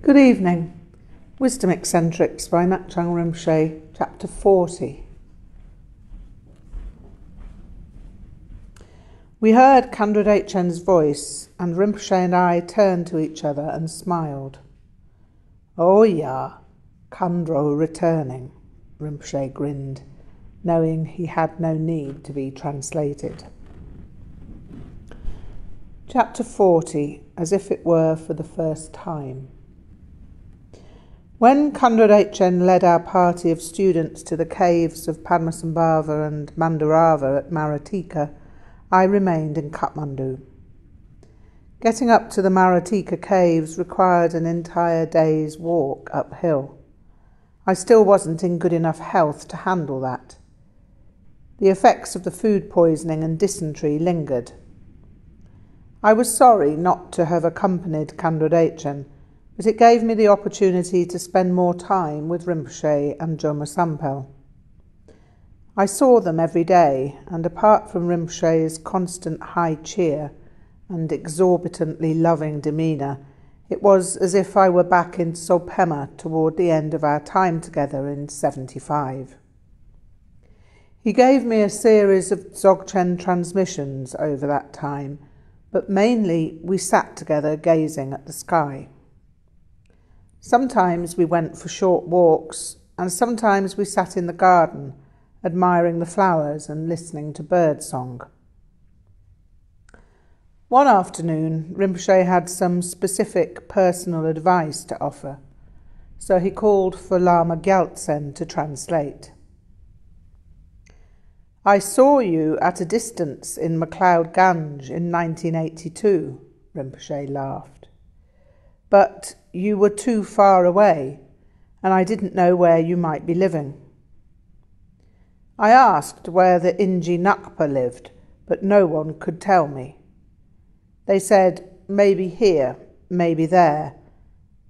Good evening. Wisdom Eccentrics by Ngak'chang Rinpoche, Chapter 40. We heard Khandro Dechen's voice, and Rinpoche and I turned to each other and smiled. Oh, yeah, Khandro returning, Rinpoche grinned, knowing he had no need to be translated. Chapter 40, as if it were for the first time. When Khandro Dechen led our party of students to the caves of Padmasambhava and Mandarava at Maratika, I remained in Kathmandu. Getting up to the Maratika caves required an entire day's walk uphill. I still wasn't in good enough health to handle that. The effects of the food poisoning and dysentery lingered. I was sorry not to have accompanied Khandro Dechen but it gave me the opportunity to spend more time with Rinpoche and Joma Sampel. I saw them every day, and apart from Rinpoche's constant high cheer and exorbitantly loving demeanour, it was as if I were back in Sopema toward the end of our time together in 75. He gave me a series of Dzogchen transmissions over that time, but mainly we sat together gazing at the sky. Sometimes we went for short walks, and sometimes we sat in the garden, admiring the flowers and listening to bird song. One afternoon, Rinpoche had some specific personal advice to offer, so he called for Lama Gyaltsen to translate. I saw you at a distance in McLeod Ganj in 1982, Rinpoche laughed but you were too far away, and I didn't know where you might be living. I asked where the Inji Nakpa lived, but no one could tell me. They said, maybe here, maybe there,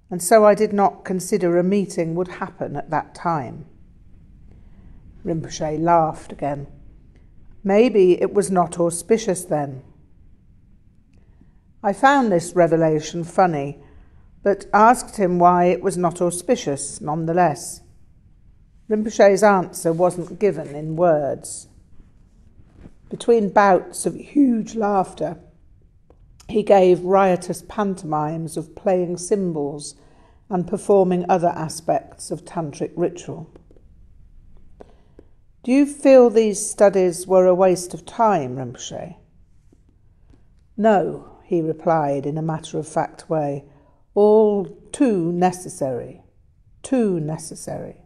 and so I did not consider a meeting would happen at that time. Rinpoche laughed again. Maybe it was not auspicious then. I found this revelation funny but asked him why it was not auspicious nonetheless. Rinpoche's answer wasn't given in words. Between bouts of huge laughter, he gave riotous pantomimes of playing cymbals and performing other aspects of tantric ritual. Do you feel these studies were a waste of time, Rinpoche? No, he replied in a matter of fact way all too necessary, too necessary,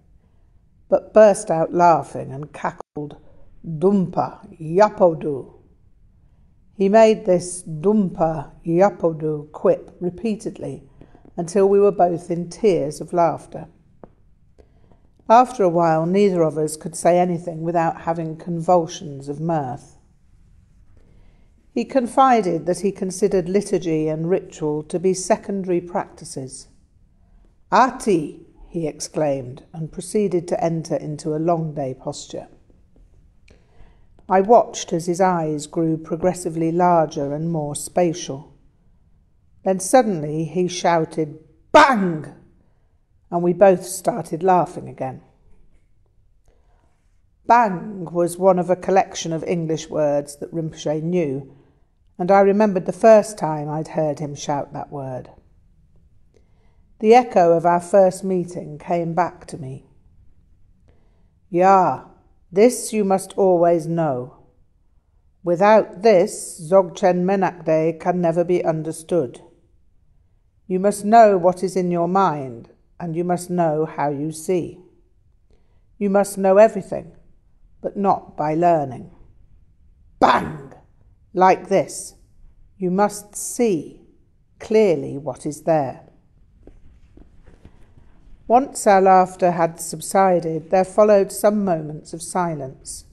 but burst out laughing and cackled, Dumpa Yapodu. He made this Dumpa Yapodu quip repeatedly until we were both in tears of laughter. After a while, neither of us could say anything without having convulsions of mirth. He confided that he considered liturgy and ritual to be secondary practices. Ati! he exclaimed, and proceeded to enter into a long day posture. I watched as his eyes grew progressively larger and more spatial. Then suddenly he shouted, Bang! And we both started laughing again. Bang was one of a collection of English words that Rinpoche knew and I remembered the first time I'd heard him shout that word. The echo of our first meeting came back to me. Ya, this you must always know. Without this, Dzogchen Menakde can never be understood. You must know what is in your mind, and you must know how you see. You must know everything, but not by learning. Bang! Like this. You must see clearly what is there. Once our laughter had subsided, there followed some moments of silence.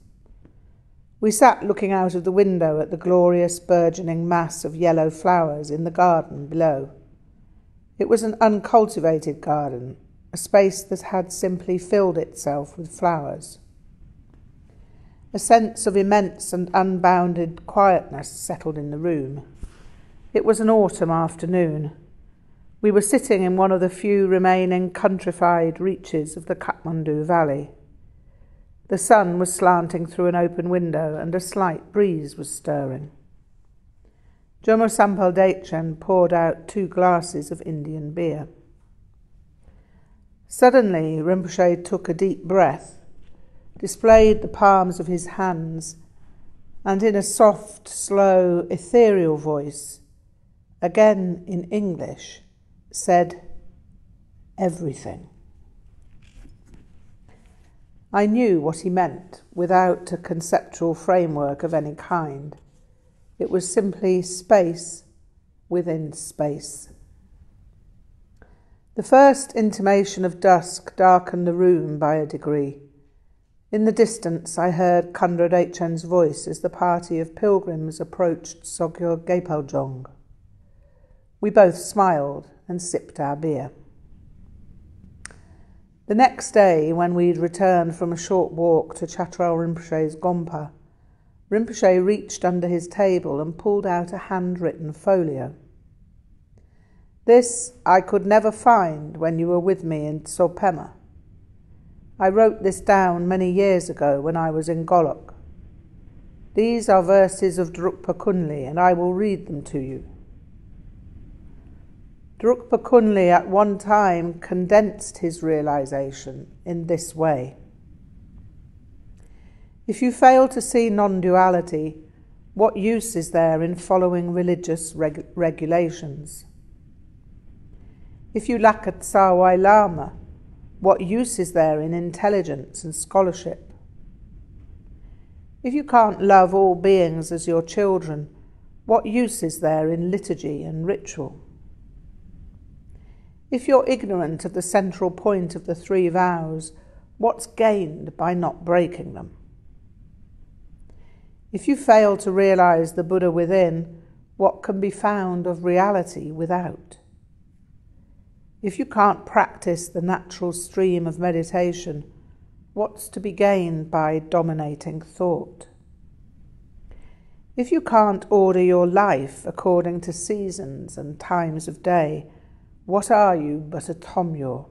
We sat looking out of the window at the glorious burgeoning mass of yellow flowers in the garden below. It was an uncultivated garden, a space that had simply filled itself with flowers. A sense of immense and unbounded quietness settled in the room. It was an autumn afternoon. We were sitting in one of the few remaining countrified reaches of the Kathmandu Valley. The sun was slanting through an open window and a slight breeze was stirring. Jomo Sampal poured out two glasses of Indian beer. Suddenly, Rinpoche took a deep breath, displayed the palms of his hands, and in a soft, slow, ethereal voice, again in English, said, Everything. I knew what he meant without a conceptual framework of any kind. It was simply space within space. The first intimation of dusk darkened the room by a degree. In the distance, I heard Khandro Dechen's voice as the party of pilgrims approached Sogyal Gapalgjong. We both smiled and sipped our beer. The next day, when we'd returned from a short walk to Chatral Rinpoche's Gompa, Rinpoche reached under his table and pulled out a handwritten folio. This I could never find when you were with me in Sopema. I wrote this down many years ago when I was in Golok. These are verses of Drukpa Kunli, and I will read them to you. Drukpa Kunli at one time condensed his realization in this way. If you fail to see non duality, what use is there in following religious reg- regulations? If you lack a Tsawai Lama, what use is there in intelligence and scholarship? If you can't love all beings as your children, what use is there in liturgy and ritual? If you're ignorant of the central point of the three vows, what's gained by not breaking them? If you fail to realize the Buddha within, what can be found of reality without? If you can't practice the natural stream of meditation, what's to be gained by dominating thought? If you can't order your life according to seasons and times of day, what are you but a tomyo?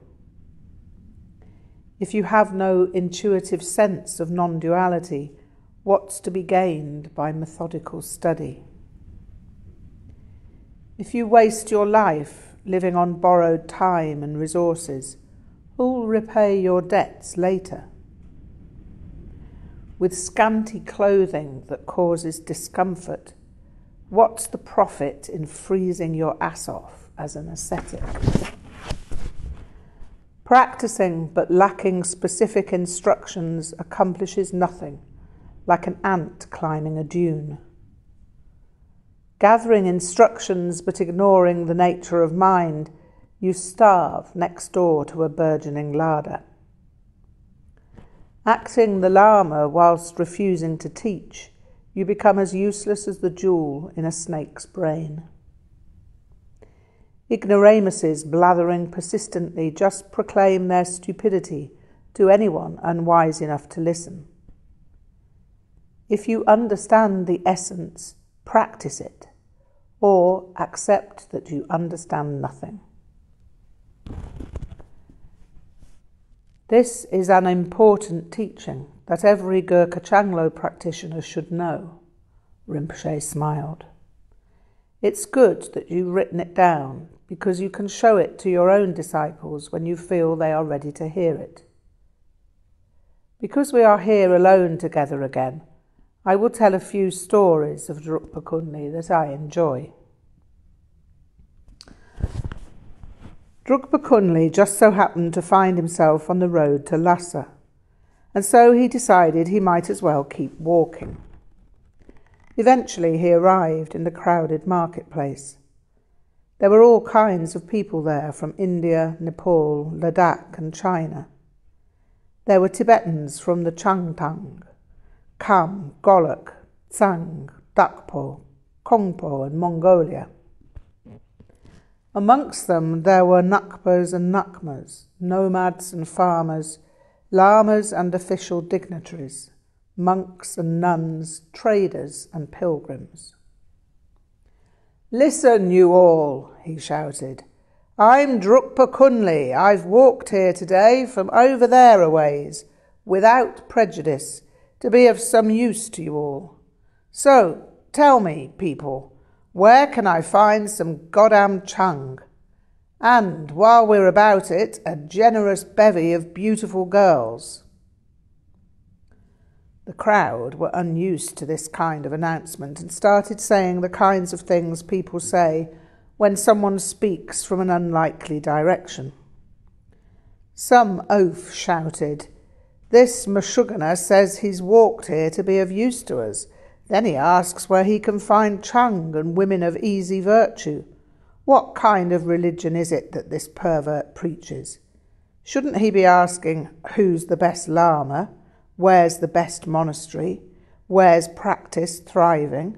If you have no intuitive sense of non duality, what's to be gained by methodical study? If you waste your life living on borrowed time and resources, who'll repay your debts later? With scanty clothing that causes discomfort, what's the profit in freezing your ass off as an ascetic? Practicing but lacking specific instructions accomplishes nothing, like an ant climbing a dune gathering instructions but ignoring the nature of mind, you starve next door to a burgeoning larder. Acting the Lama whilst refusing to teach, you become as useless as the jewel in a snake's brain. Ignoramuses blathering persistently just proclaim their stupidity to anyone unwise enough to listen. If you understand the essence, practice it or accept that you understand nothing. This is an important teaching that every Gurkha Changlo practitioner should know. Rinpoche smiled. It's good that you've written it down because you can show it to your own disciples when you feel they are ready to hear it. Because we are here alone together again, I will tell a few stories of Drukpa Kunli that I enjoy. Drukpa Kunli just so happened to find himself on the road to Lhasa, and so he decided he might as well keep walking. Eventually he arrived in the crowded marketplace. There were all kinds of people there from India, Nepal, Ladakh, and China. There were Tibetans from the Changtang, Kham, Golok, Tsang, Dakpo, Kongpo, and Mongolia. Amongst them there were Nakpas and Nakmas, nomads and farmers, lamas and official dignitaries, monks and nuns, traders and pilgrims. Listen, you all, he shouted. I'm Drukpa Kunli. I've walked here today from over there a ways, without prejudice, to be of some use to you all. So, tell me, people, where can I find some goddamn chung? And, while we're about it, a generous bevy of beautiful girls. The crowd were unused to this kind of announcement and started saying the kinds of things people say when someone speaks from an unlikely direction. Some oaf shouted, This Mashugana says he's walked here to be of use to us. Then he asks where he can find chung and women of easy virtue. What kind of religion is it that this pervert preaches? Shouldn't he be asking who's the best Lama? Where's the best monastery? Where's practice thriving?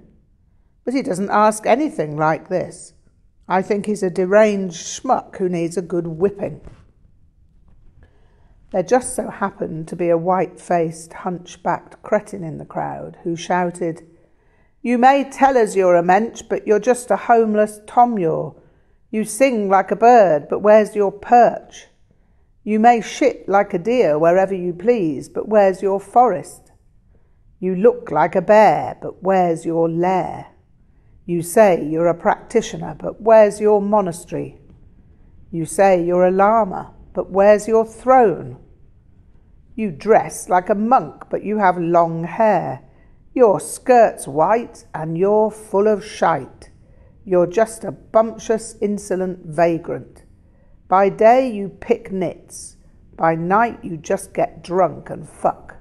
But he doesn't ask anything like this. I think he's a deranged schmuck who needs a good whipping. There just so happened to be a white faced, hunchbacked cretin in the crowd who shouted, You may tell us you're a mensch, but you're just a homeless tomyaw. You sing like a bird, but where's your perch? You may shit like a deer wherever you please, but where's your forest? You look like a bear, but where's your lair? You say you're a practitioner, but where's your monastery? You say you're a lama, but where's your throne? You dress like a monk, but you have long hair. Your skirt's white, and you're full of shite. You're just a bumptious, insolent vagrant. By day you pick nits, by night you just get drunk and fuck.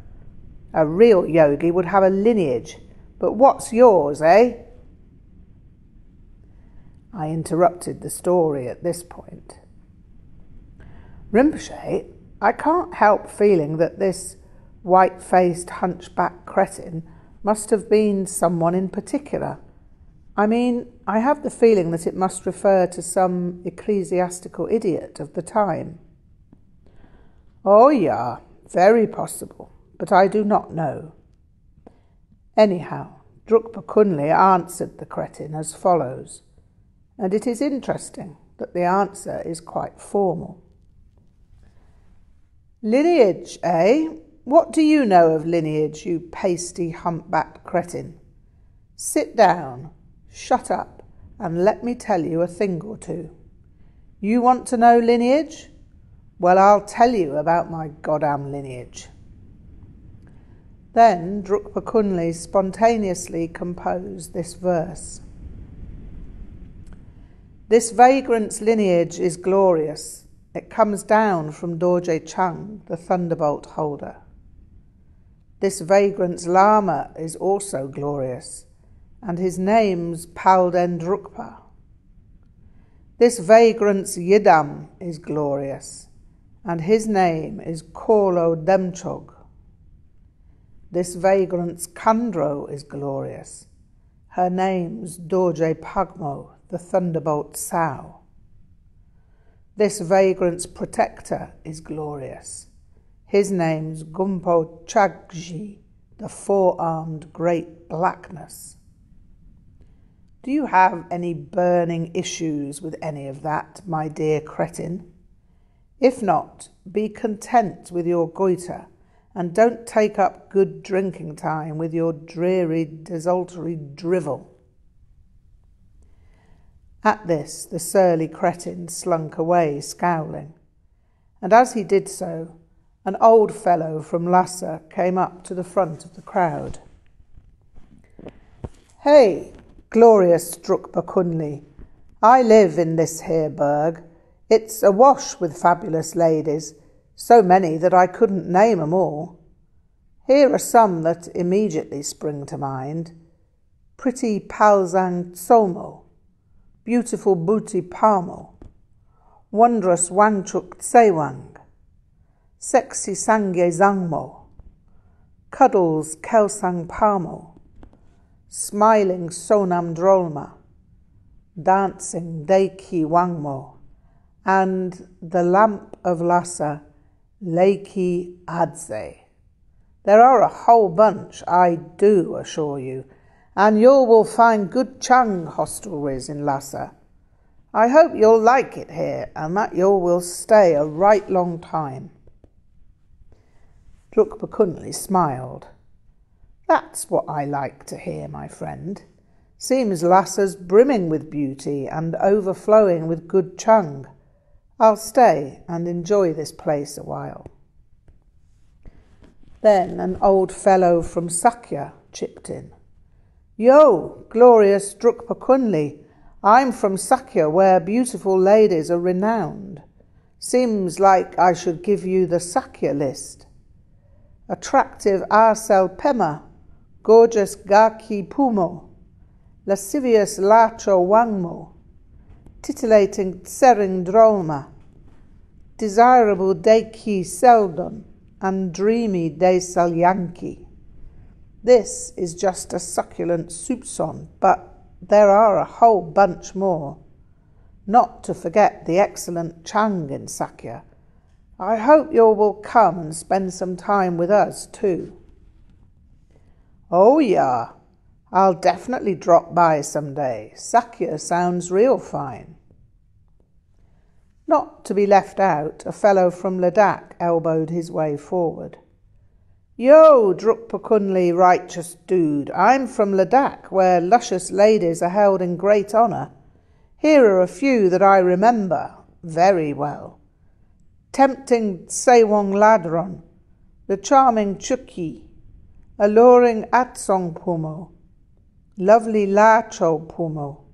A real yogi would have a lineage, but what's yours, eh? I interrupted the story at this point. Rinpoche, I can't help feeling that this white faced hunchback cretin must have been someone in particular. I mean, I have the feeling that it must refer to some ecclesiastical idiot of the time. Oh, yeah, very possible, but I do not know. Anyhow, Drukpa Kunli answered the cretin as follows, and it is interesting that the answer is quite formal. Lineage, eh? What do you know of lineage, you pasty humpbacked cretin? Sit down, shut up, and let me tell you a thing or two. You want to know lineage? Well, I'll tell you about my goddamn lineage. Then Drukpa Kunli spontaneously composed this verse. This vagrant's lineage is glorious. It comes down from Dorje Chung, the thunderbolt holder. This vagrant's Lama is also glorious and his name's Palden Drukpa. This vagrant's Yidam is glorious, and his name is Kolo Demchog. This vagrant's Kandro is glorious. Her name's Dorje Pagmo, the thunderbolt sow. This vagrant's protector is glorious. His name's Gumpo Chagji, the four armed great blackness. Do you have any burning issues with any of that, my dear cretin? If not, be content with your goiter and don't take up good drinking time with your dreary, desultory drivel. At this, the surly cretin slunk away, scowling, and as he did so, an old fellow from Lhasa came up to the front of the crowd. Hey, glorious Kunli. I live in this here burg. It's awash with fabulous ladies, so many that I couldn't name 'em all. Here are some that immediately spring to mind. Pretty Palzang Tsomo, beautiful Booty Pamo, wondrous Wanchuk Tsewang, sexy Sangye Zangmo, cuddles Kelsang Pamo, smiling Sonam Drolma, dancing Deiki Wangmo, and the lamp of Lhasa, Leiki Adze. There are a whole bunch, I do assure you, and you will find good chung hostelries in Lhasa. I hope you'll like it here and that you will stay a right long time. Drukpa smiled. That's what I like to hear, my friend. Seems Lhasa's brimming with beauty and overflowing with good chung. I'll stay and enjoy this place a while. Then an old fellow from Sakya chipped in. Yo, glorious Drukpa I'm from Sakya, where beautiful ladies are renowned. Seems like I should give you the Sakya list. Attractive Arsel Pema, gorgeous Gaki Pumo, lascivious Lacho Wangmo, titillating Tseringdrolma, desirable Deki Seldon, and dreamy De Salyanki. This is just a succulent soupçon, but there are a whole bunch more. Not to forget the excellent Chang in Sakya. I hope you will come and spend some time with us too. Oh, yeah, I'll definitely drop by some day. Sakya sounds real fine. Not to be left out, a fellow from Ladakh elbowed his way forward. Yo, Drukpa Kunli, righteous dude, I'm from Ladakh, where luscious ladies are held in great honour. Here are a few that I remember very well. Tempting Sewong Ladron, the charming Chuki, alluring Atsong Pumo, lovely Lacho Pumo,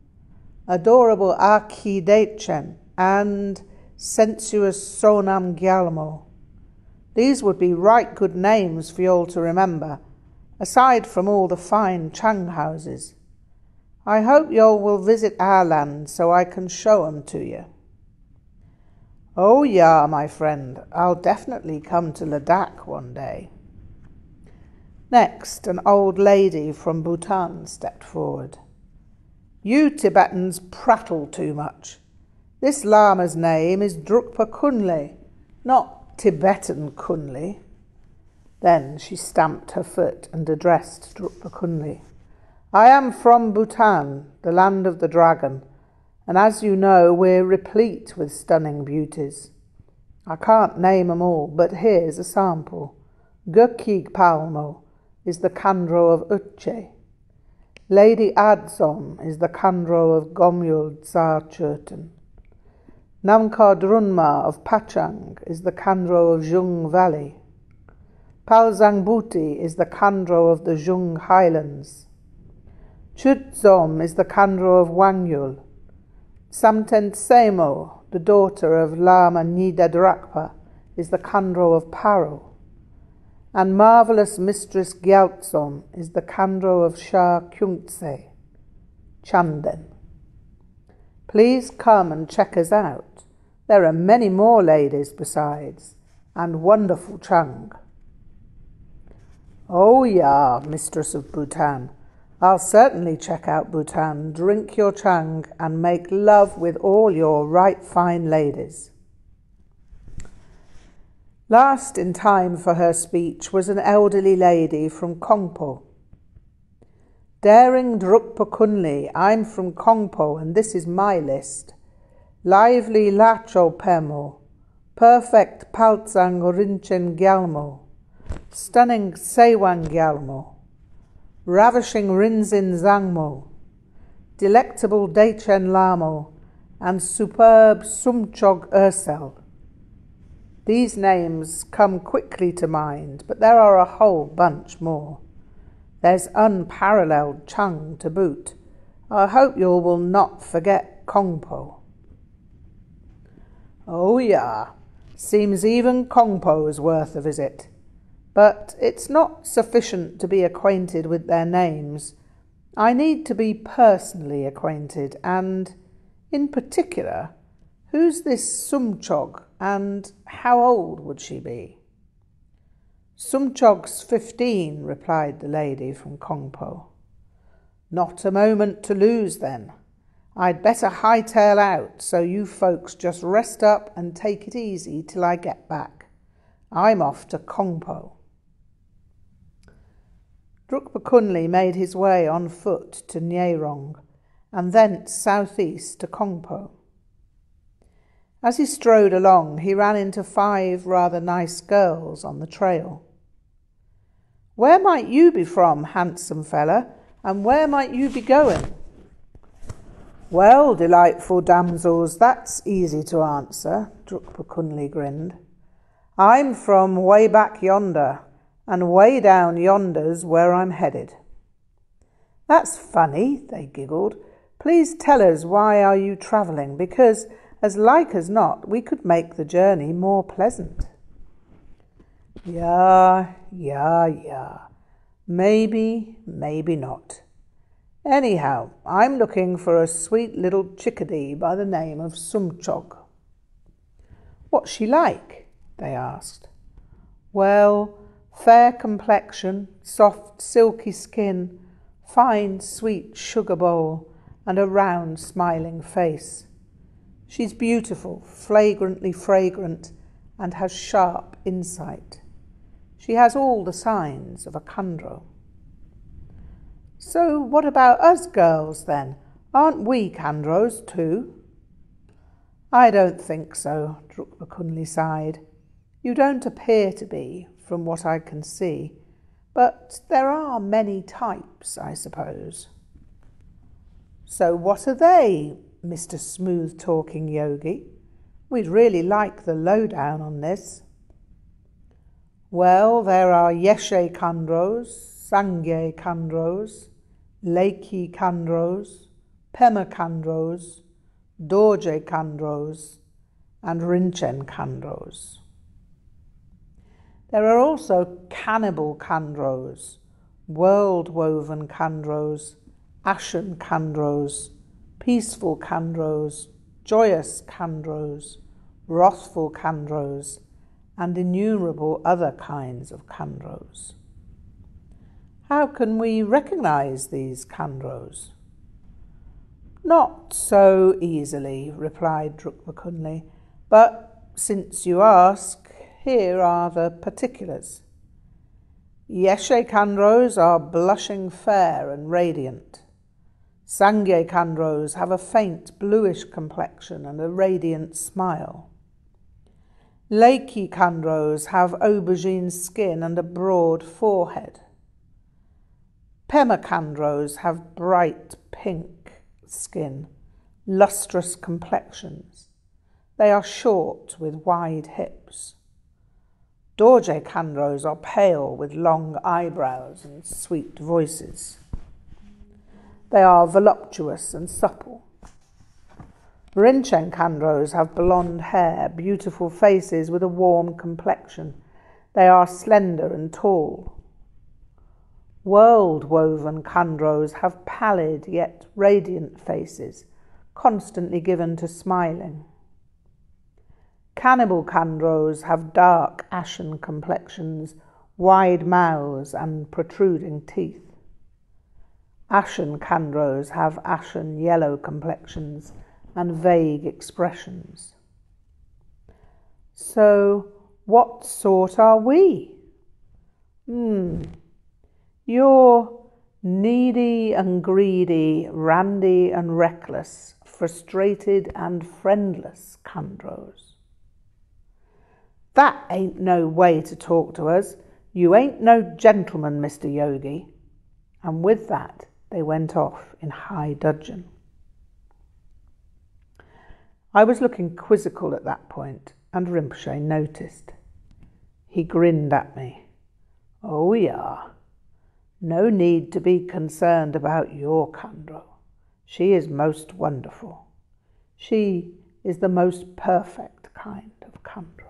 adorable Aki Dechen, and sensuous Sonam Gyalmo. These would be right good names for you all to remember, aside from all the fine Chang houses. I hope you all will visit our land so I can show 'em to you. Oh, yeah, my friend, I'll definitely come to Ladakh one day. Next, an old lady from Bhutan stepped forward. You Tibetans prattle too much. This Lama's name is Drukpa Kunle, not Tibetan Kunli. Then she stamped her foot and addressed Drukpa Kunli. I am from Bhutan, the land of the dragon, and as you know, we're replete with stunning beauties. I can't name 'em all, but here's a sample. Gukig Palmo is the Kandro of Uche. Lady Adzom is the Kandro of Gomyul Tsar Churton. Namkar Drunma of Pachang is the Kandro of Jung Valley. Palzangbuti is the Kandro of the Jung Highlands. Chutzom is the Kandro of Wangyul. Samtent Semo, the daughter of Lama Nidadrakpa, is the Kandro of Paro. And marvellous Mistress Gyaltsom is the Kandro of Shah Kyungtse, Chanden. Please come and check us out. There are many more ladies besides, and wonderful Chung. Oh, yeah, mistress of Bhutan. I'll certainly check out Bhutan, drink your Chung, and make love with all your right fine ladies. Last in time for her speech was an elderly lady from Kongpo. Daring Drukpa Kunli, I'm from Kongpo, and this is my list. Lively lacho pemo, perfect palzang rinchen gyalmo, stunning sewang gyalmo, ravishing rinzin zangmo, delectable dechen lamo, and superb sumchog ursel. These names come quickly to mind, but there are a whole bunch more. There's unparalleled Chung to boot. I hope you will not forget Kongpo. Oh, yeah. Seems even Kongpo's worth a visit. But it's not sufficient to be acquainted with their names. I need to be personally acquainted, and, in particular, who's this Sumchog, and how old would she be? Sumchog's fifteen, replied the lady from Kongpo. Not a moment to lose, then. I'd better hightail out, so you folks just rest up and take it easy till I get back. I'm off to Kongpo. Drukpa Kunli made his way on foot to Nyerong, and thence southeast to Kongpo. As he strode along, he ran into five rather nice girls on the trail. Where might you be from, handsome fella, and where might you be going? Well, delightful damsels, that's easy to answer, Drukpa grinned. I'm from way back yonder, and way down yonder's where I'm headed. That's funny, they giggled. Please tell us why are you travelling, because as like as not we could make the journey more pleasant. Yeah, yeah, yeah. Maybe, maybe not. Anyhow, I'm looking for a sweet little chickadee by the name of Sumchog. What's she like? they asked. Well, fair complexion, soft, silky skin, fine, sweet sugar bowl, and a round, smiling face. She's beautiful, flagrantly fragrant, and has sharp insight. She has all the signs of a kandro. So, what about us girls then? Aren't we kandros too? I don't think so, Drukpa Kunli sighed. You don't appear to be, from what I can see, but there are many types, I suppose. So, what are they? Mr. Smooth Talking Yogi. We'd really like the lowdown on this. Well, there are Yeshe Kandros, Sangye Kandros, Leiki Kandros, Pema Kandros, Dorje Kandros, and Rinchen Kandros. There are also cannibal Kandros, world woven Kandros, ashen Kandros, peaceful kandros, joyous kandros, wrathful kandros, and innumerable other kinds of kandros. How can we recognize these kandros? Not so easily, replied Drukpa Kunli, but since you ask, here are the particulars. Yeshe kandros are blushing fair and radiant. Sangye Kandros have a faint bluish complexion and a radiant smile. Leiki Kandros have aubergine skin and a broad forehead. Pema Kandros have bright pink skin, lustrous complexions. They are short with wide hips. Dorje Kandros are pale with long eyebrows and sweet voices. They are voluptuous and supple. Rinchen Kandros have blonde hair, beautiful faces with a warm complexion. They are slender and tall. World woven Kandros have pallid yet radiant faces, constantly given to smiling. Cannibal Kandros have dark ashen complexions, wide mouths, and protruding teeth. Ashen Kandros have ashen yellow complexions and vague expressions. So, what sort are we? Hmm, you're needy and greedy, randy and reckless, frustrated and friendless Kandros. That ain't no way to talk to us. You ain't no gentleman, Mr. Yogi. And with that, they went off in high dudgeon. I was looking quizzical at that point, and Rinpoche noticed. He grinned at me. Oh, yeah. No need to be concerned about your Kandro. She is most wonderful. She is the most perfect kind of Kandro.